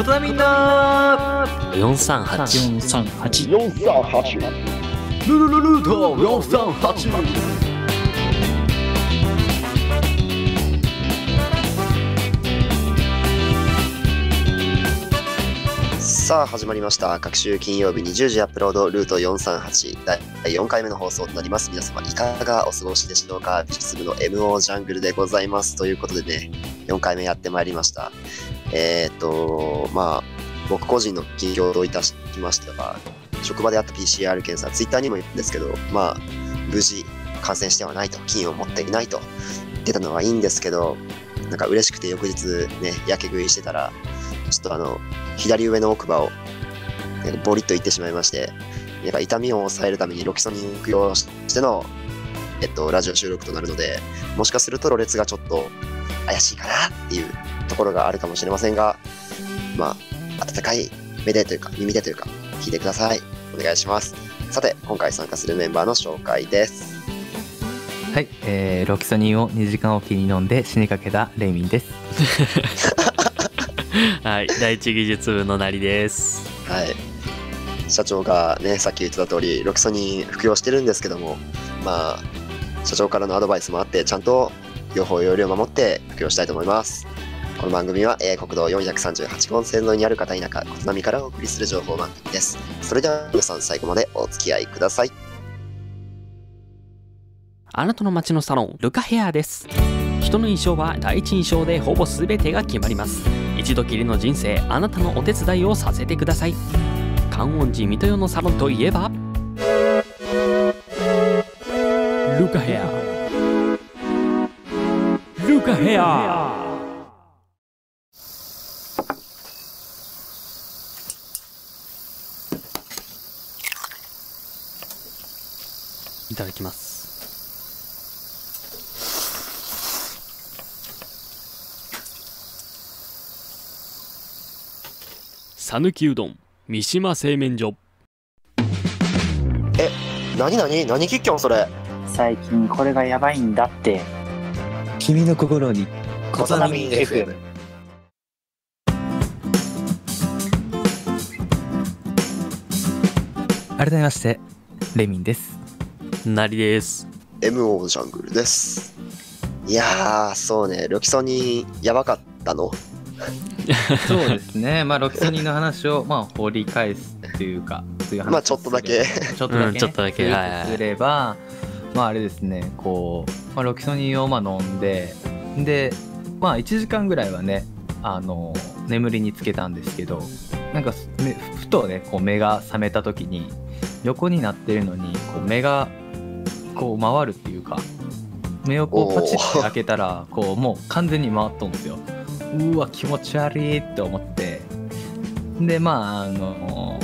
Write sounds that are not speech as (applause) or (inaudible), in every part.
ことなみんな。438 438 438ルルルルート。438さあ始まりました。各週金曜日20時アップロードルート438第4回目の放送となります。皆様いかがお過ごしでしょうか。美術部の MO ジャングルでございます。ということでね4回目やってまいりましたえー、っとまあ僕個人の近況といたしましては職場であった PCR 検査ツイッターにも言ったんですけどまあ無事感染してはないと菌を持っていないと出たのはいいんですけどなんか嬉しくて翌日ねやけ食いしてたらちょっとあの左上の奥歯をボリッといってしまいまして、なんか痛みを抑えるためにロキソニン服用しての、えっと、ラジオ収録となるので、もしかするとろれつがちょっと怪しいかなっていうところがあるかもしれませんが、まあ、温かい目でというか、耳でというか、聞いてください。お願いします。さて、今回参加するメンバーの紹介です。はい、えー、ロキソニンを2時間おきに飲んで死にかけたレイミンです。(laughs) はい第一技術部のなりですはい。社長がね、さっき言ってた通り、ロキソニン服用してるんですけども、まあ、社長からのアドバイスもあって、ちゃんと用法用量を守って服用したいと思います。この番組は、えー国道438号線沿いにある片田舎、琴波からお送りする情報番組です。それでは皆さん最後までお付き合いください。あなたの街のサロンルカヘアです人の印象は第一印象でほぼ全てが決まります一度きりの人生あなたのお手伝いをさせてください観音寺水戸代のサロンといえばルカヘアルカヘアいただきます讃岐うどん三島製麺所なになに何キッキョンそれ最近これがやばいんだって。君の心に琴波 FM 改めまして、レイミンです。なりです。MO ジャングルです。いやー、そうね、ロキソニンやばかったの。そうですね、まあ、ロキソニンの話を、まあ、掘り返すというか、まあちょっとだけ。ちょっとだけ、ね。うんちょっとだけするとはいはい。すれば、まあ、あれですね、こう、まあ、ロキソニンをま飲んで、で、まあ、1時間ぐらいはね、あの、眠りにつけたんですけど、なんか、ふとね、こう目が覚めた時に、横になってるのに、こう目が、こう回るっていうか、目をこうパチッて開けたら、こう、もう完全に回っとんですよ。うわ気持ち悪いって思ってでまああの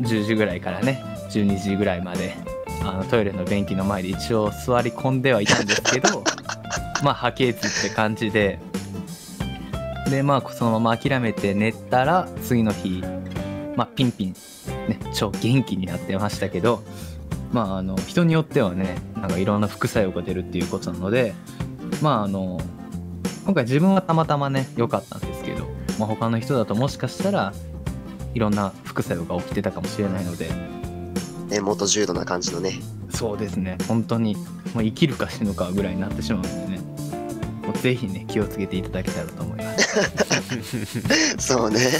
10時ぐらいからね12時ぐらいまであのトイレの便器の前で一応座り込んではいたんですけど (laughs) まあ吐けずって感じででまあそのまま諦めて寝たら次の日まあピンピンね超元気になってましたけどまああの人によってはねなんかいろんな副作用が出るっていうことなのでまああの今回自分はたまたまね良かったんですけど、まあ、他の人だともしかしたらいろんな副作用が起きてたかもしれないのでね、元重度な感じのね。そうですね。本当にもう生きるか死ぬかぐらいになってしまうのでね。もうぜひね気をつけていただけたらと思います。(laughs) そうね。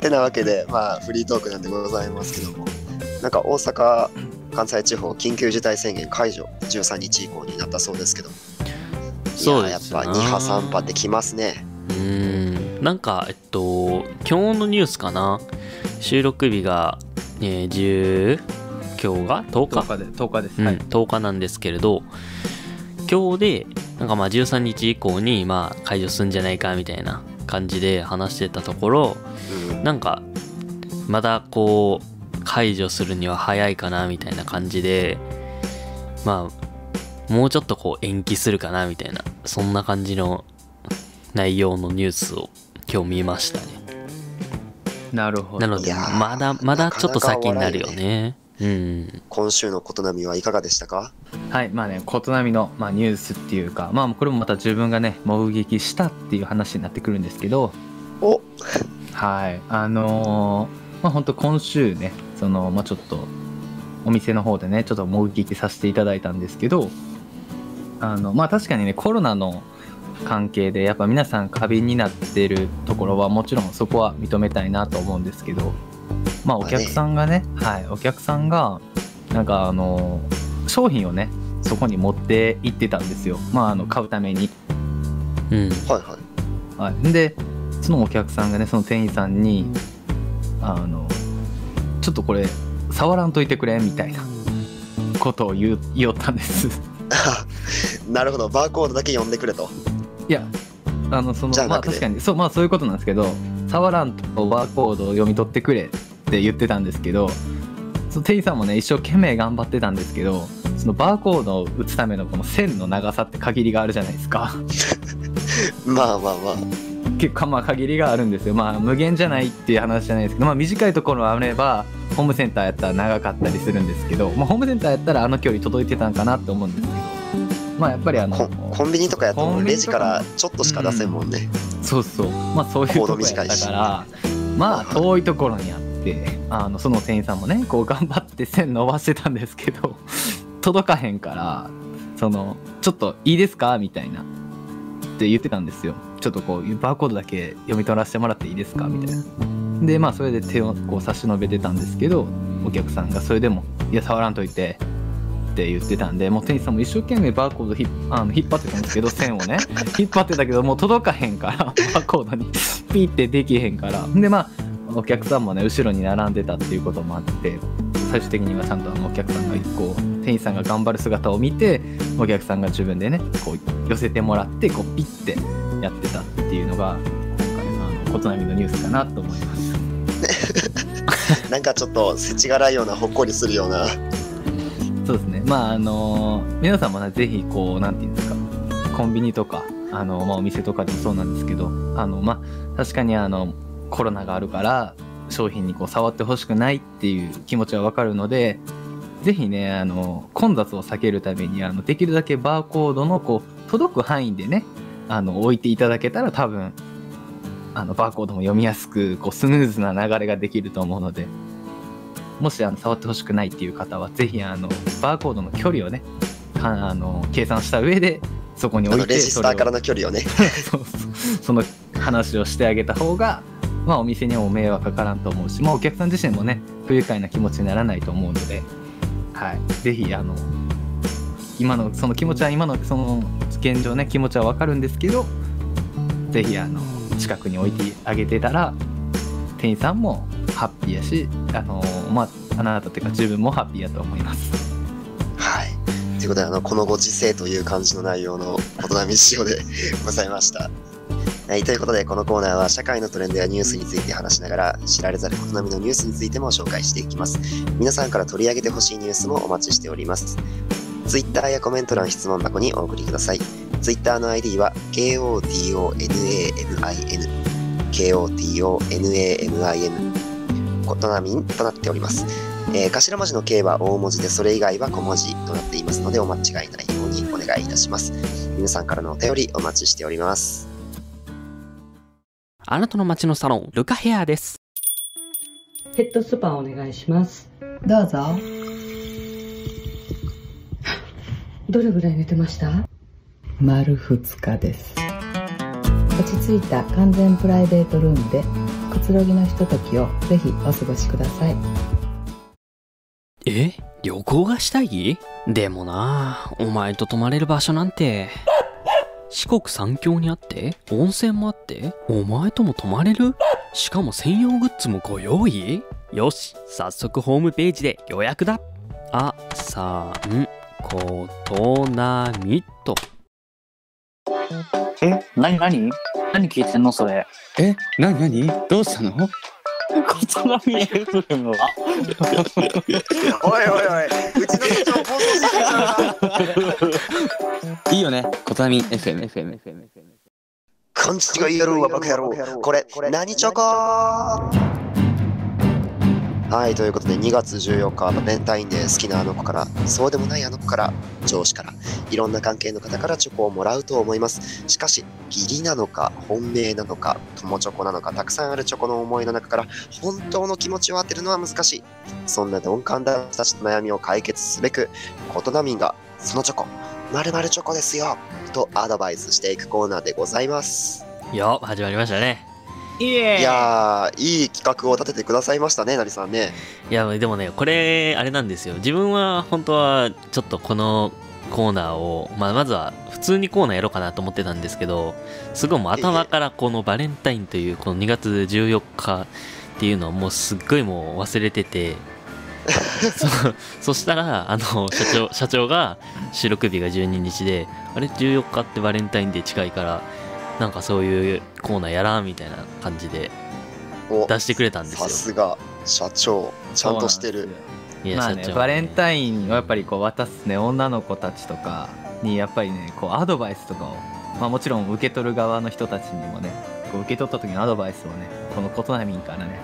てなわけで、まあ、フリートークなんでございますけども、なんか大阪、関西地方、緊急事態宣言解除、13日以降になったそうですけど、そうですないややっぱ2波、3波ってきますね。うーん。なんかえっと今日のニュースかな収録日が、えー、10今日が？10日？10日で10日です、うん、はい。10日なんですけれど今日でなんかまあ13日以降にまあ解除するんじゃないかみたいな感じで話してたところうん、なんかまだこう解除するには早いかなみたいな感じでまあもうちょっとこう延期するかなみたいなそんな感じの内容のニュースを今日見ましたねなるほど。なのでまだまだちょっと先になるよね。うん今週の琴波はいかがでしたか？はいまあね琴波の、まあ、ニュースっていうかまあこれもまた自分がね目撃したっていう話になってくるんですけど。お。はいあのーまあ本当今週ねそのまあちょっとお店の方でねちょっと目撃させていただいたんですけどあのまあ確かにねコロナの関係でやっぱ皆さん過敏になってるところはもちろんそこは認めたいなと思うんですけどまあお客さんがねはいお客さんがなんかあの商品をねそこに持って行ってたんですよ。まああの買うために。うん。はいはい。はい、でそのお客さんがねその店員さんにあのちょっとこれ触らんといてくれみたいなことを言う言おったんです。(laughs) なるほど、バーコードだけ読んでくれと。いやあのそのまあじゃなくて確かにそうまあそういうことなんですけど触らんとバーコードを読み取ってくれって言ってたんですけどその店員さんもね一生懸命頑張ってたんですけどそのバーコードを打つためのこの線の長さって限りがあるじゃないですか。(laughs) まあまあまあ。結構まあ限りがあるんですよ。まあ無限じゃないっていう話じゃないですけど、まあ、短いところはあればホームセンターやったら長かったりするんですけど、まあ、ホームセンターやったらあの距離届いてたんかなって思うんですけどまあやっぱりあのココンビニとかやとレジとかからちょっとしか出せんもんね。そうそう。まあそういうところやったからまあ遠いところにあってあのその店員さんもねこう頑張って線伸ばしてたんですけど (laughs) 届かへんからそのちょっといいですかみたいなって言ってたんですよ。ちょっとこうバーコードだけ読み取らせてもらっていいですか？みたいな。でまあそれで手をこう差し伸べてたんですけどお客さんがそれでも「いや触らんといて」って言ってたんでもう店員さんも一生懸命バーコードひっあの引っ張ってたんですけど線をね引っ張ってたけどもう届かへんからバーコードにピッてできへんからでまあお客さんもね後ろに並んでたっていうこともあって最終的にはちゃんとあのお客さんがこう店員さんが頑張る姿を見てお客さんが自分でねこう寄せてもらってこうピッてやってたっていうのが今回あの琴波のニュースかなと思います。(laughs) なんかちょっと世知辛いような、ほっこりするような。まああの皆さんもねぜひこうなんていうんですかコンビニとかあのまあお店とかでもそうなんですけどあのまあ確かにあのコロナがあるから商品にこう触ってほしくないっていう気持ちはわかるので。ぜひねあの混雑を避けるためにあのできるだけバーコードのこう届く範囲でねあの置いていただけたら多分あのバーコードも読みやすくこうスムーズな流れができると思うのでもしあの触ってほしくないっていう方はぜひあのバーコードの距離をねかあの計算した上でそこに置いてレジスターからの距離をね。(laughs) その話をしてあげた方が、まあ、お店にも迷惑かからんと思うし、まあ、お客さん自身もね不愉快な気持ちにならないと思うので、はい、ぜひあの今のその気持ちは今のその現状ね気持ちはわかるんですけどぜひあの近くに置いてあげてたら店員さんもハッピーやしあの、まあ、あなたっていうか自分もハッピーやと思います。はい。ということで、あの、このご時世という感じの内容の琴波仕様で (laughs) ございました。はい、ということで、このコーナーは社会のトレンドやニュースについて話しながら、知られざる琴波のニュースについても紹介していきます。皆さんから取り上げてほしいニュースもお待ちしております。Twitter やコメント欄、質問箱にお送りください。Twitter の ID は KOTONAMIN、KOTONAMIN、ことなみんとなっております。えー頭文字の K は大文字で、それ以外は小文字となっていますので、お間違いないようにお願いいたします。皆さんからのお便りお待ちしております。あなたの街のサロンルカヘアですヘッドスパお願いします。どうぞ。(laughs) どれぐらい寝てました？丸2日です。落ち着いた完全プライベートルームでくつろぎのひとときをぜひお過ごしください。え？旅行がしたい？でもなお前と泊まれる場所なんて。四国三峡にあって？温泉もあって？お前とも泊まれる？しかも専用グッズもご用意？よし早速ホームページで予約だ。あさんことなみと。え？なになに？何聞いてんのそれ？え、なになに？どうしたの？ことなみ FM は？(laughs) おいおいおい、うちの社長暴走してるじゃん。いいよね。コタミ FM、FM、FM。勘違い野郎はバカ野郎。これ、何チョコはい、ということで2月14日、バレンタインデー好きなあの子から、そうでもないあの子から、上司から、いろんな関係の方からチョコをもらうと思います。しかし、義理なのか、本命なのか、友チョコなのか、たくさんあるチョコの思いの中から、本当の気持ちを当てるのは難しい。そんな鈍感男子たちの悩みを解決すべく、コトナミンが、そのチョコ、〇〇チョコですよとアドバイスしていくコーナーでございます。よ始まりましたねいやー、いい企画を立ててくださいましたね、なりさんね。いやでもねこれあれなんですよ。自分は本当はちょっとこのコーナーを、まあ、まずは普通にコーナーやろうかなと思ってたんですけどすごいもう頭からこのバレンタインというこの2月14日っていうのをもうすっごいもう忘れててそそしたらあの社長社長が収録日が12日であれ？14日ってバレンタインデー近いからなんかそういうコーナーやらんみたいな感じでお出してくれたんですよ。さすが、社長、ちゃんとしてる。いやまあね社長。バレンタインをやっぱりこう渡すね女の子たちとかにやっぱりねこうアドバイスとかを、まあ、もちろん受け取る側の人たちにもねこう受け取った時のアドバイスをねこのコトナミンからね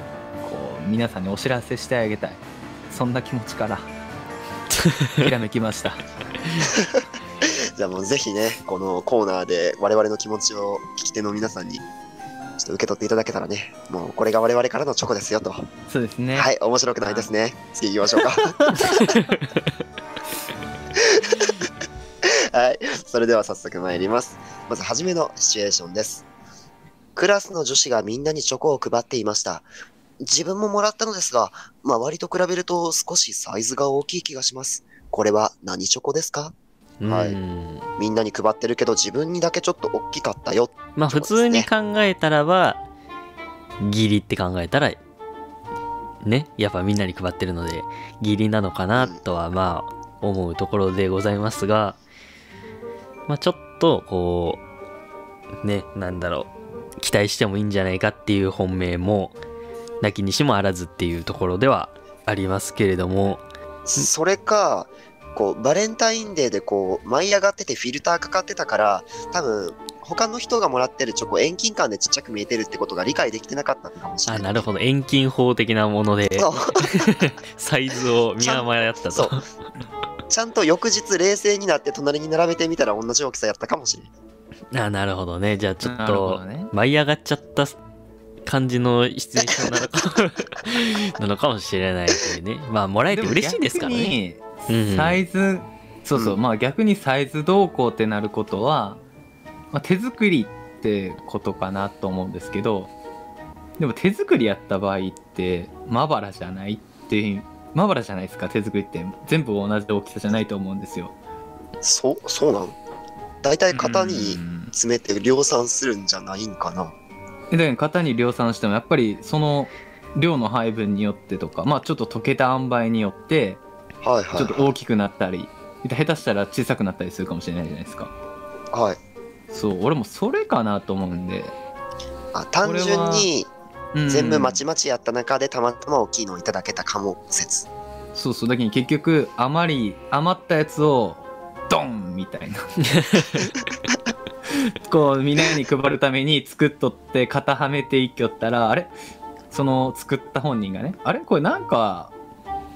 こう皆さんにお知らせしてあげたい。そんな気持ちからひらめきました (laughs) じゃあもうぜひね、このコーナーで我々の気持ちを聞き手の皆さんに、ちょっと受け取っていただけたらね、もうこれが我々からのチョコですよと。そうですねはい、面白くないですね。次行きましょうか。(laughs) はい、それでは早速参ります。まず初めのシチュエーションです。クラスの女子がみんなにチョコを配っていました。自分ももらったのですが、周りと比べると少しサイズが大きい気がします。これは何チョコですか？はい。うん。みんなに配ってるけど自分にだけちょっと大きかったよ。まあ普通に考えたらば、義理って考えたら、ね、やっぱみんなに配ってるので、義理なのかなとはまあ思うところでございますが、まあちょっとこう、ね、なんだろう、期待してもいいんじゃないかっていう本命も、なきにしもあらずっていうところではありますけれども、それか、こう、バレンタインデーでこう、舞い上がっててフィルターかかってたから、多分、他の人がもらってるチョコ遠近感でちっちゃく見えてるってことが理解できてなかったのかもしれあ、ない。なるほど、遠近法的なもので、(laughs) サイズを見誤やったとそう。ちゃんと翌日冷静になって隣に並べてみたら同じ大きさやったかもしれない。あなるほどね。じゃあちょっと舞い上がっちゃった感じのシチュエーションなのか (laughs) なのかもしれないというね。まあ、もらえて嬉しいですからね。サイズそうそう、うん。まあ逆にサイズ動向ってなることは、まあ、手作りってことかなと思うんですけどでも手作りやった場合ってまばらじゃないっていうまばらじゃないですか手作りって。全部同じ大きさじゃないと思うんですよ。そう、そうなの大体型にうん。詰めて量産するんじゃないんかな？でだから型に量産してもやっぱりその量の配分によってとかまあちょっと溶けた塩梅によってはいはい、ちょっと大きくなったり下手したら小さくなったりするかもしれないじゃないですか。はい。そう俺もそれかなと思うんで、あ単純にうん。全部まちまちやった中でたまたま大きいのをいただけたかも説。そうそうだけど結局余り余ったやつをドンみたいな。(laughs) こうみんなに配るために作っとって型はめていきよったらあれ？その作った本人がねあれ？これなんか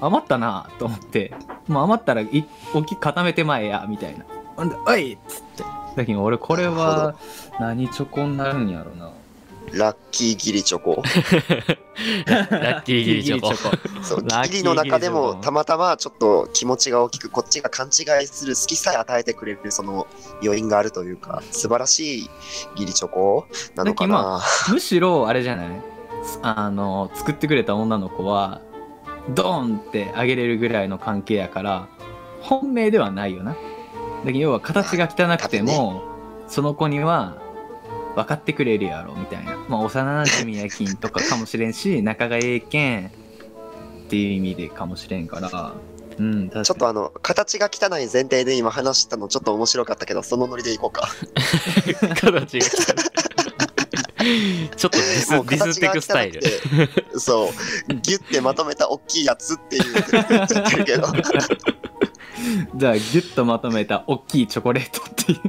余ったなと思ってもう余ったらい大きく固めてまえやみたいなほんで「おい!」っつってだけど俺これは何チョコになるんやろな (laughs) ラッキーギリチョコ。ラッキーギリチョコ。(laughs) そうギリの中でもたまたまちょっと気持ちが大きくこっちが勘違いする好きさえ与えてくれるその余韻があるというか素晴らしいギリチョコなのかな。むしろあれじゃない？あの作ってくれた女の子はドーンってあげれるぐらいの関係やから本命ではないよな。だけど要は形が汚くても、その子には分かってくれるやろみたいな。まあ幼馴染やきんとかかもしれんし (laughs) 仲がええけんっていう意味でかもしれんから。うん確かに。ちょっとあの形が汚い前提で今話したのちょっと面白かったけどそのノリでいこうか。(laughs) 形が来た。(laughs) ちょっとディスデもうィスって形がくスタイル。そうギュッてまとめた大きいやつっていう言っちゃってるけどじゃあギュッとまとめた大きいチョコレートっていう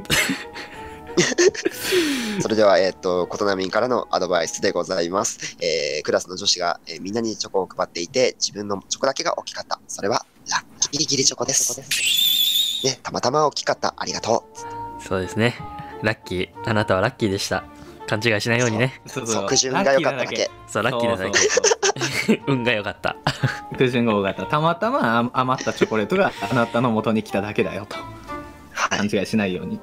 それでは、えっ、と、ことなみんからのアドバイスでございます。えークラスの女子が、えーみんなにチョコを配っていて、自分のチョコだけが大きかった。それは、ラッキーギリチョコです。ね、たまたま大きかった。ありがとそうですね。ラッキー。あなたはラッキーでした。勘違いしないようにね。う。そうそうが良かっただけ。そう、ラッキーなだけ。運が良かった。特順が多かったたまたまあ余ったチョコレートがあなたの元に来ただけだよとはい勘。違いしないように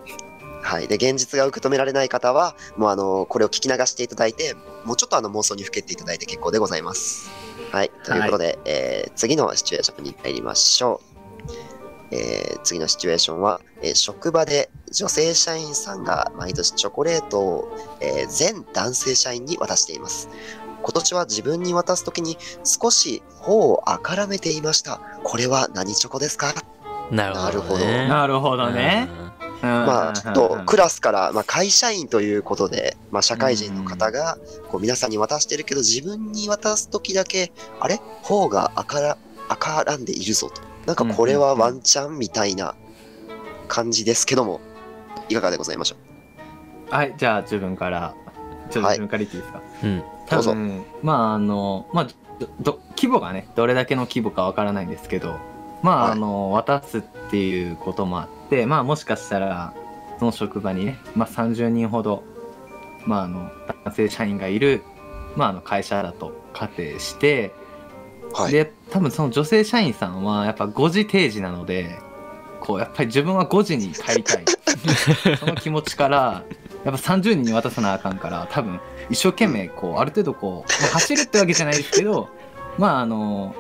はい。で、現実が受け止められない方は、もうあの、これを聞き流していただいて、もうちょっとあの妄想にふけていただいて結構でございます。はい。ということで、えー次のシチュエーションに入りましょう。えー次のシチュエーションは、えー職場で女性社員さんが毎年チョコレートを、えー全男性社員に渡しています。今年は自分に渡すときに少し頬をあからめていました。これは何チョコですか？なるほど、ね。なるほどねまあ、ちょっとクラスから、まあ、会社員ということで、まあ、社会人の方がこう皆さんに渡してるけど、自分に渡すときだけ、あれ？頬が赤ら赤らんでいるぞと。なんかこれはワンチャンみたいな感じですけども、いかがでございましょう？はいじゃあ自分からちょっとはい自分から言っていいですか、うん。多分まああのまあどど規模がねどれだけの規模かわからないんですけどまあ、はい。あの渡すっていうこともあってまあもしかしたらその職場にね、まあ、30人ほど、まあ、あの男性社員がいる、まあ、あの会社だと仮定して、はい。で多分その女性社員さんはやっぱ5時定時なのでこうやっぱり自分は5時に帰りたい。(laughs) その気持ちからやっぱ30人に渡さなあかんから多分一生懸命こうある程度こう、まあ走るってわけじゃないですけどまああの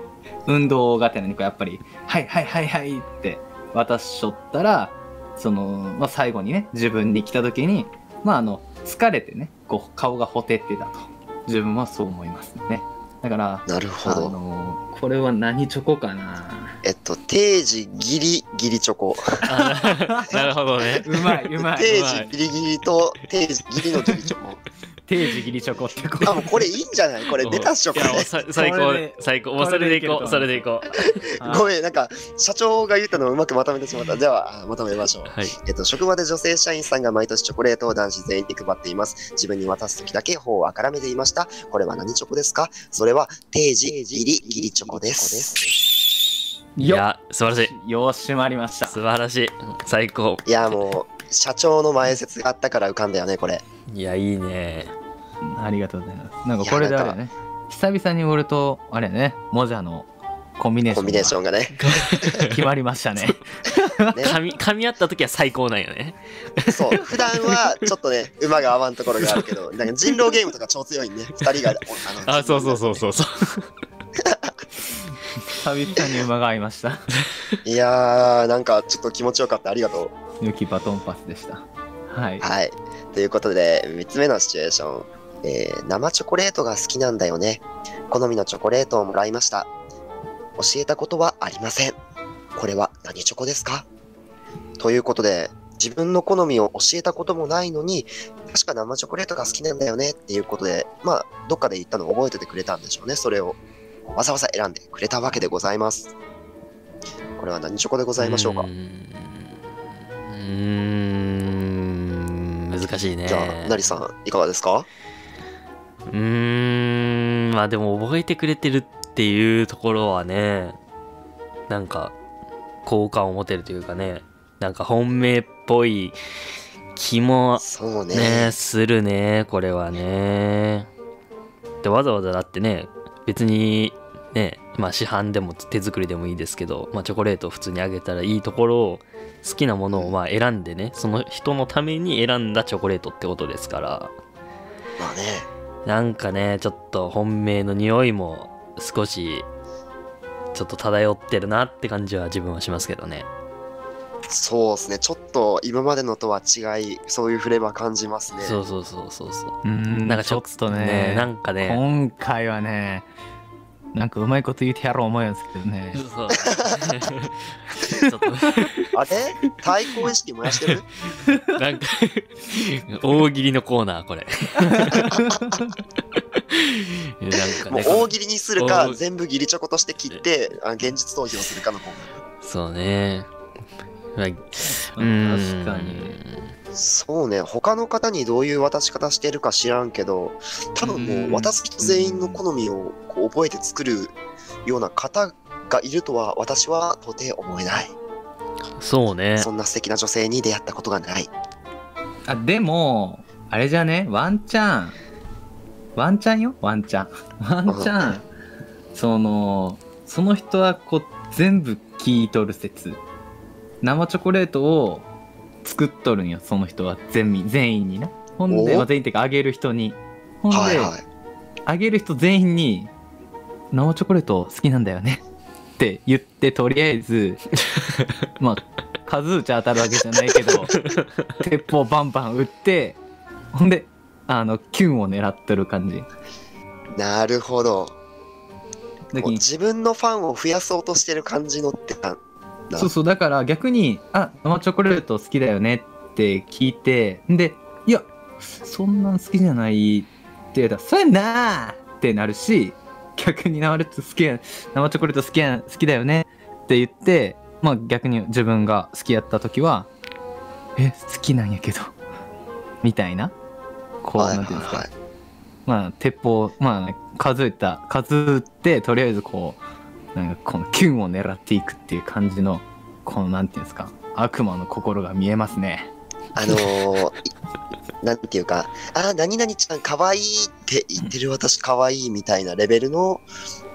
運動がてらにこうやっぱり「はいはいはいはい」って渡しちょったらその、まあ、最後にね自分に来た時にまああの疲れてねこう顔がほてってたと。自分はそう思いますねだからなるほあど。のこれは何チョコかなえっと、定時ギリギリチョコ。あ (laughs) なるほどね。うまいうまい定うまい時ギリギリと定時ギリのギリチョコ。定時切りチョコってこあ、もうこれいいんじゃない？(laughs) これ出たっしょ、こ最高これで、最高。もうそれでいこう、それでいこう。(laughs) ごめん、なんか、社長が言ったのをうまくまとめてしまった。では、あまとめましょう。はい。えっと、職場で女性社員さんが毎年チョコレートを男子全員に配っています。自分に渡すときだけ頬をあからめていました。これは何チョコですか？それは定時ギリギリチョコです。よいや、素晴らしい。よし締まりました素晴らしい。最高。いや、もう、社長の前説があったから浮かんだよね、これ。いや、いいね。ありがとうございますなんかこれであれやね久々に俺とあれやねモジャのコンビネーションコンビネーションがね。が (laughs) 決まりましたねね噛み、噛み合った時は最高なんよね。そう、普段はちょっとね、馬が合わんところがあるけど、(laughs) なんか人狼ゲームとか超強いんね。二人が、(laughs) おあ、そうそうそうそうそう。久々に馬が合いましたいやー、なんかちょっと気持ちよかった。ありがとう。良きバトンパスでしたはいはい。ということで、3つ目のシチュエーション。えー生チョコレートが好きなんだよね。好みのチョコレートをもらいました。教えたことはありません。これは何チョコですか？ということで、自分の好みを教えたこともないのに、確か生チョコレートが好きなんだよねっていうことで、まあ、どっかで言ったのを覚えててくれたんでしょうね。それをわざわざ選んでくれたわけでございます。これは何チョコでございましょうか？うーん難しいね。じゃあ、なりさん、いかがですか？うーん、まあでも覚えてくれてるっていうところはね、なんか好感を持てるというかね、なんか本命っぽい気もね。ね、するね、これはね。で、わざわざだってね、別にね、まあ市販でも手作りでもいいですけど、まあチョコレートを普通にあげたらいいところを、好きなものをまあ選んでね、その人のために選んだチョコレートってことですから、まあね。なんかね、ちょっと本命の匂いも少し、ちょっと漂ってるなって感じは自分はしますけどね。そうですね。ちょっと今までのとは違い、そういうフレーバー感じますね。そうそうそうそうそう。うーんなんかちょっとねなんかね、今回はねなんかうまいこと言ってやろう思うんですけどねそうちょっとあれ？対抗意識燃やしてる？なんか、大喜利のコーナー、これ。(laughs) なんかね、もう大喜利にするか、大全部義理チョコとして切って、あ現実逃避をするかの方が。そうね。まあ、う確かに。そうね、他の方にどういう渡し方してるか知らんけど、多分もう渡す人全員の好みをこう覚えて作るような方がいるとは私は到底思えない。そうね。そんな素敵な女性に出会ったことがない。あでもあれじゃね？ワンチャンワンチャンよ？ワンチャンワンチャンそのその人はこう全部聞いとる説生チョコレートを作っとるんよその人は全員全員になほんで、お？まあ、全員っていうかあげる人にほんで、はいはい。あげる人全員に「生チョコレート好きなんだよね」って言ってとりあえず (laughs) まあ数打ち当たるわけじゃないけど (laughs) 鉄砲バンバン撃ってほんであのキュンを狙ってる感じなるほど。自分のファンを増やそうとしてる感じのってた。なそうそうだから逆に「あ生チョコレート好きだよね」って聞いてんで「いやそんなん好きじゃない」って言ったら「そうやんな!」ってなるし逆に生チョコレート好きや生チョコレート好きや好きだよねって言ってまあ逆に自分が好きやった時は「え好きなんやけど」みたいなこうはいなんていうんですか、はいまあ鉄砲まあ数えた数打ってとりあえずこうなんかこのキュンを狙っていくっていう感じのこのなんていうんですか悪魔の心が見えますねあのー、い (laughs) なんていうか、あー、何々ちゃん可愛いって言ってる私可愛いみたいなレベルの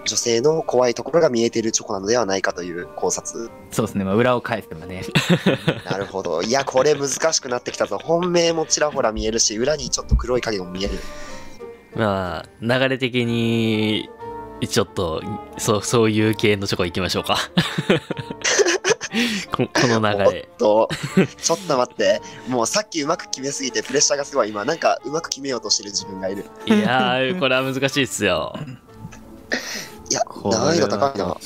女性の怖いところが見えてるチョコなのではないかという考察。そうですね、まあ、裏を返せばね (laughs) なるほど。いや、これ難しくなってきたぞ。本命もちらほら見えるし、裏にちょっと黒い影も見える。まあ、流れ的に、ちょっと、そう、そういう系のチョコ行きましょうか。(laughs) ここの流おっれ。と、ちょっと待って。もうさっきうまく決めすぎてプレッシャーがすごい今。なんかうまく決めようとしてる自分がいる。いやー、これは難しいっすよ。いや、難易度高いな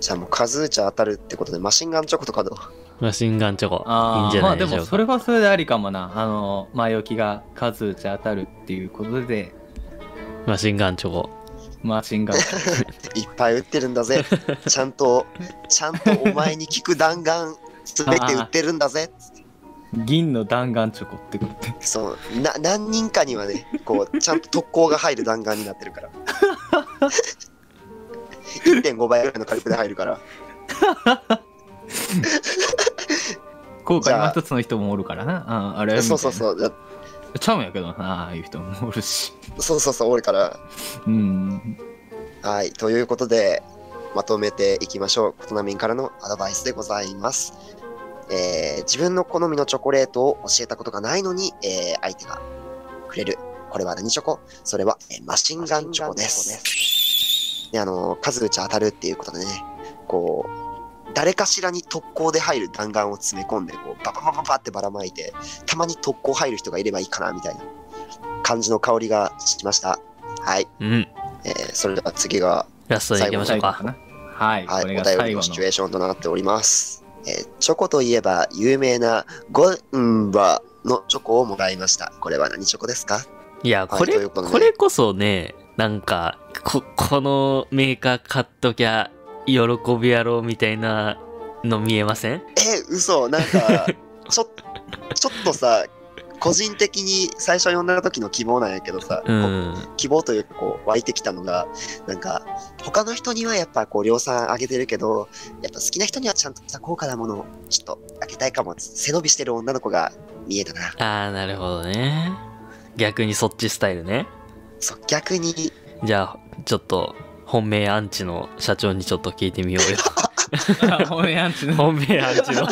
じゃあもう数打ち当たるってことでマシンガンチョコとかどう？マシンガンチョコ。いいあんじゃーまあでもないでしょうか。それはそれでありかもなあの前置きが数打ち当たるっていうことでマシンガンチョコ。マシンガン (laughs) いっぱい売ってるんだぜ。ちゃんと、ちゃんとお前に効く弾丸、すべて売ってるんだぜ。銀の弾丸チョコってことでそう、な、何人かにはね、こう、ちゃんと特攻が入る弾丸になってるから。1.5倍ぐらいの火力で入るから。(laughs) 効果今一つの人もおるからなああれそうそうそう。ちゃうんやけどなああいう人もおるしそうそうそう、おるから。うんはい、ということで、まとめていきましょう。コトナミンからのアドバイスでございます。えー自分の好みのチョコレートを教えたことがないのに、えー相手がくれる。これは何チョコそれは、えーマシンガンチョコです。で、あの、数打ち当たるっていうことでね、こう、誰かしらに特攻で入る弾丸を詰め込んで、こう、バババババってばらまいて、たまに特攻入る人がいればいいかな、みたいな感じの香りがしました。はい。うん。えーそれでは次が、ラストでいきましょうか。なはい、はい、お便りののシチュエーションとなっております。えーチョコといえば有名なゴンバのチョコをもらいました。これは何チョコですか？いや、これ、というここれこそね、なんか、こ、(laughs) このメーカー買っときゃ、喜びやろうみたいなの見えません？え、嘘なんか、ちょ、ちょっとさ、個人的に最初読んだ時の希望なんやけどさ、う。ん希望というかこう湧いてきたのが、なんか、他の人にはやっぱこう量産上げてるけど、やっぱ好きな人にはちゃんとさ、高価なものをちょっとあげたいかも。背伸びしてる女の子が見えたな。あー、なるほどね。逆にそっちスタイルね。そう、逆に、じゃあ、ちょっと、本命アンチの社長にちょっと聞いてみようよ。(laughs) 本命アンチの本命アンチの、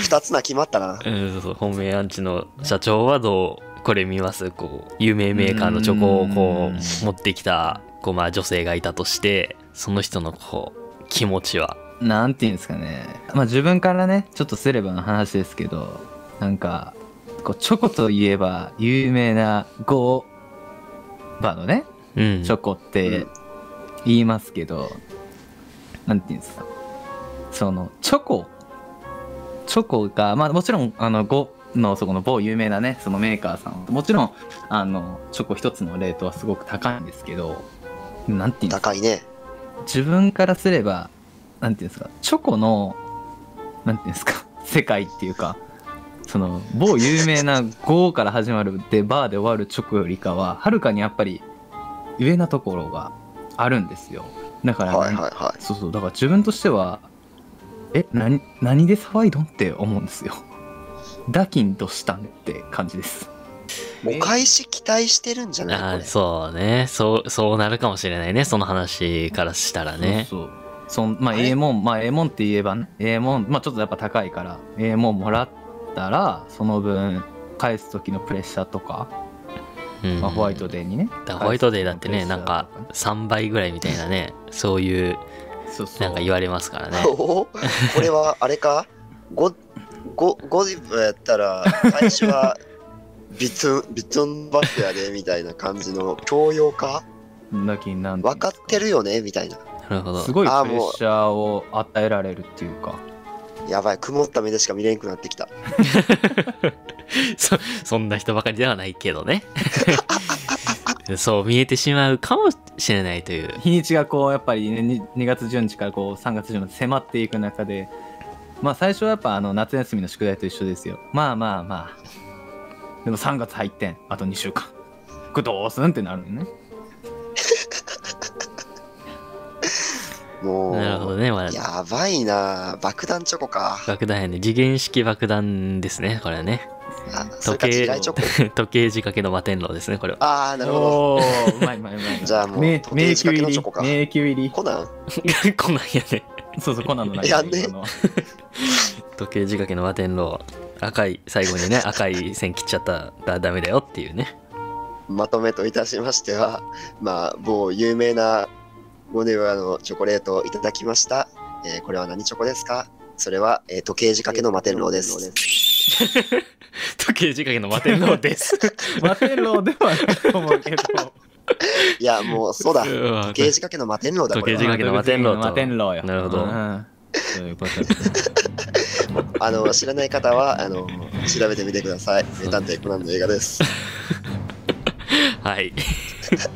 二つな決まったな。うん、そうそう本命アンチの社長はどう、これ見ます？こう、有名メーカーのチョコをこうう、持ってきた、こう、まあ女性がいたとして、その人のこう、気持ちは？なんていうんですかねまあ自分からねちょっとすればの話ですけどなんかこうチョコといえば有名なゴーバのねうん。チョコって言いますけど、なんていうんですか。そのチョコ。チョコがまあもちろんあのゴのそこの某有名なねそのメーカーさんもちろんあのチョコ一つのレートはすごく高いんですけどなんていうんですか。高いね。自分からすればなんていうんですか。チョコのなんていうんですか。世界っていうかその某有名な「ゴ」から始まるでバーで終わるチョコよりかははるかにやっぱり上なところがあるんですよだから、はいはいはそうそうだから自分としてはえ何何で騒いどんって思うんですよ (laughs) ダキンとしたんって感じですい。もう開始期待してるんじゃない？そうね。そう、そうなるかもしれないね。その話からしたらね。そうそうそんまああれ A 門まあ A 門って言えばね A 門まあちょっとやっぱ高いから A 門もらったらその分返す時のプレッシャーとか、うんまあ、ホワイトデーにね。ホワイトデーだってね、なんか時のプレッシ3倍ぐらいみたいなね、そういう、なんか言われますからね。(laughs) おこれはあれか ?5、5、5ディブやったら、最初は (laughs) ビトン、ビトンバックやで、みたいな感じの教養か？分かってるよねみたいな。なるほど。すごいプレッシャーを与えられるっていうかやばい、曇った目でしか見れんくなってきた。(laughs) そそんな人ばかりではないけどね。(laughs) そう見えてしまうかもしれないという。日にちがこうやっぱり、ね、に 2, 月10日からこう3月10日まで迫っていく中でまあ最初はやっぱあの夏休みの宿題と一緒ですよまあまあまあでも3月入ってんあと2週間これどうすんってなるのねもう、なるほどね。まあ、やばいな爆弾チョコか。爆弾やね。次元式爆弾ですね。これはね。時計 (laughs) 時計仕掛けの摩天楼ですね。これは。ああ、なるほど。うまいうまいうまいじゃあもう迷宮入り迷宮入りコナンこんなんやね。そうそうコナンの中やんね時計仕掛けの摩天楼。赤い、最後にね、(laughs) 赤い線切っちゃったらダメだよっていうね。まとめといたしましては、まあ、某有名なゴディバのチョコレートをいただきました。えーこれは何チョコですか？それは、えー時計仕掛けの摩天楼です。時計仕掛けの摩天楼です。摩天楼ではないと思うけどいや、もうそうだ。うん時計仕掛けの摩天楼だ、これは。時計仕掛けの摩天楼と摩天楼よなるほどうんそういうことですあの、知らない方は、あの、調べてみてください。名探偵コナンの映画です。(laughs) はい。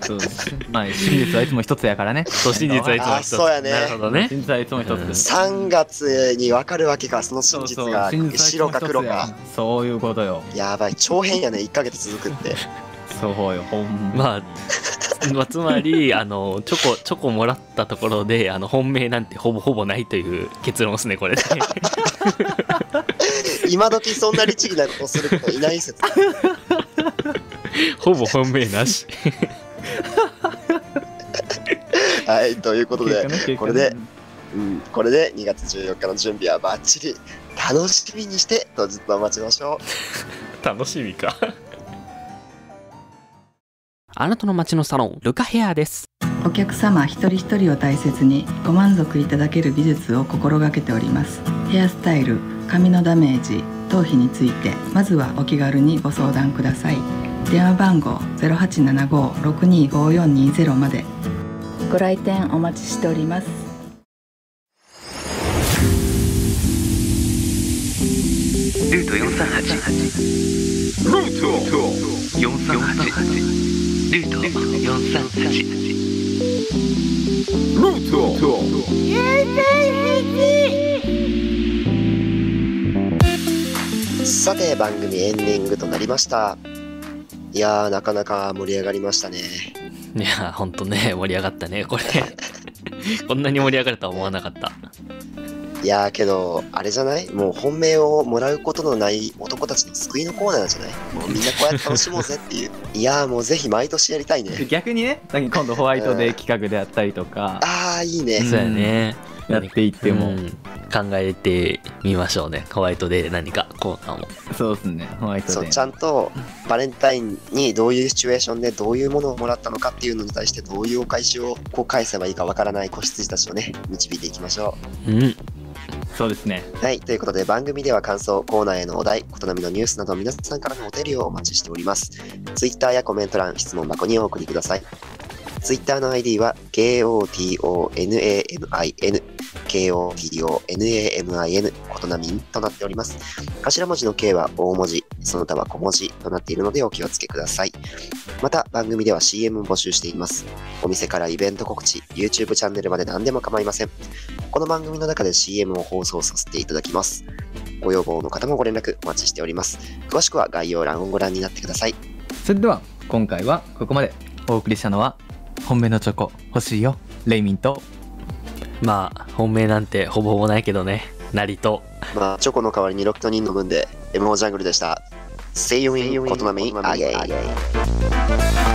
そうですまあ真実はいつも一つやからねそう、真実はいつもあ一つ。そうやねなるほどね。真実はいつも一つです3月に分かるわけか、その真実が白か黒か。そういうことよやばい、長編やね、1ヶ月続くって。そうよほんまあ、まあ、つまり、あの、チョコ、チョコもらったところで、あの、本命なんてほぼほぼないという結論ですね、これで。(laughs) 今時そんな律儀なことする人いない説。(laughs) ほぼ本命なし。はい、ということで、これでうん、これで2月14日の準備はバッチリ楽しみにして当日を待ちましょう。(laughs) 楽しみか。(laughs) あなたの街のサロン、ルカヘアです。お客様一人一人を大切にご満足いただける技術を心がけておりますヘアスタイル髪のダメージ頭皮についてまずはお気軽にご相談ください電話番号0875-625420までご来店お待ちしておりますルート438ルート438ルート438ルート438さて、番組エンディングとなりました。いやー、なかなか盛り上がりましたね。いや、ほんとね、盛り上がったね、これ。(laughs) こんなに盛り上がるとは思わなかった。いやーけど、あれじゃない？もう本命をもらうことのない男たちの救いのコーナーじゃない？もうみんなこうやって楽しもうぜっていう。(laughs) いやーもうぜひ毎年やりたいね。逆にね今度ホワイトデー企画であったりとかあー、いいね。そうやね。(laughs) やっていっても、うん考えてみましょうね。ホワイトデーで何かコーナーも。そうですねホワイトそう、デーちゃんとバレンタインにどういうシチュエーションでどういうものをもらったのかっていうのに対してどういうお返しをこう返せばいいかわからない子羊たちをね、導いていきましょうん。そうですねう。はい、ということで番組では感想、コーナーへのお題、異なみのニュースなど皆さんからのお便りをお待ちしております。Twitter やコメント欄、質問箱にお送りください。Twitter の ID は KOTONAMIN KOTONAMIN ことなみんとなっております。頭文字の K は大文字、その他は小文字となっているのでお気をつけください。また番組では CM を募集しています。お店からイベント告知、YouTube チャンネルまで何でも構いません。この番組の中で CM を放送させていただきます。ご要望の方もご連絡お待ちしております。詳しくは概要欄をご覧になってください。それでは今回はここまでお送りしたのは本命のチョコ欲しいよ。レイミンと。まあ本命なんてほぼほぼないけどね。成と。まあ、チョコの代わりにロキトニン飲むんで、MO ジャングルでした。See you in コトナミアゲイ。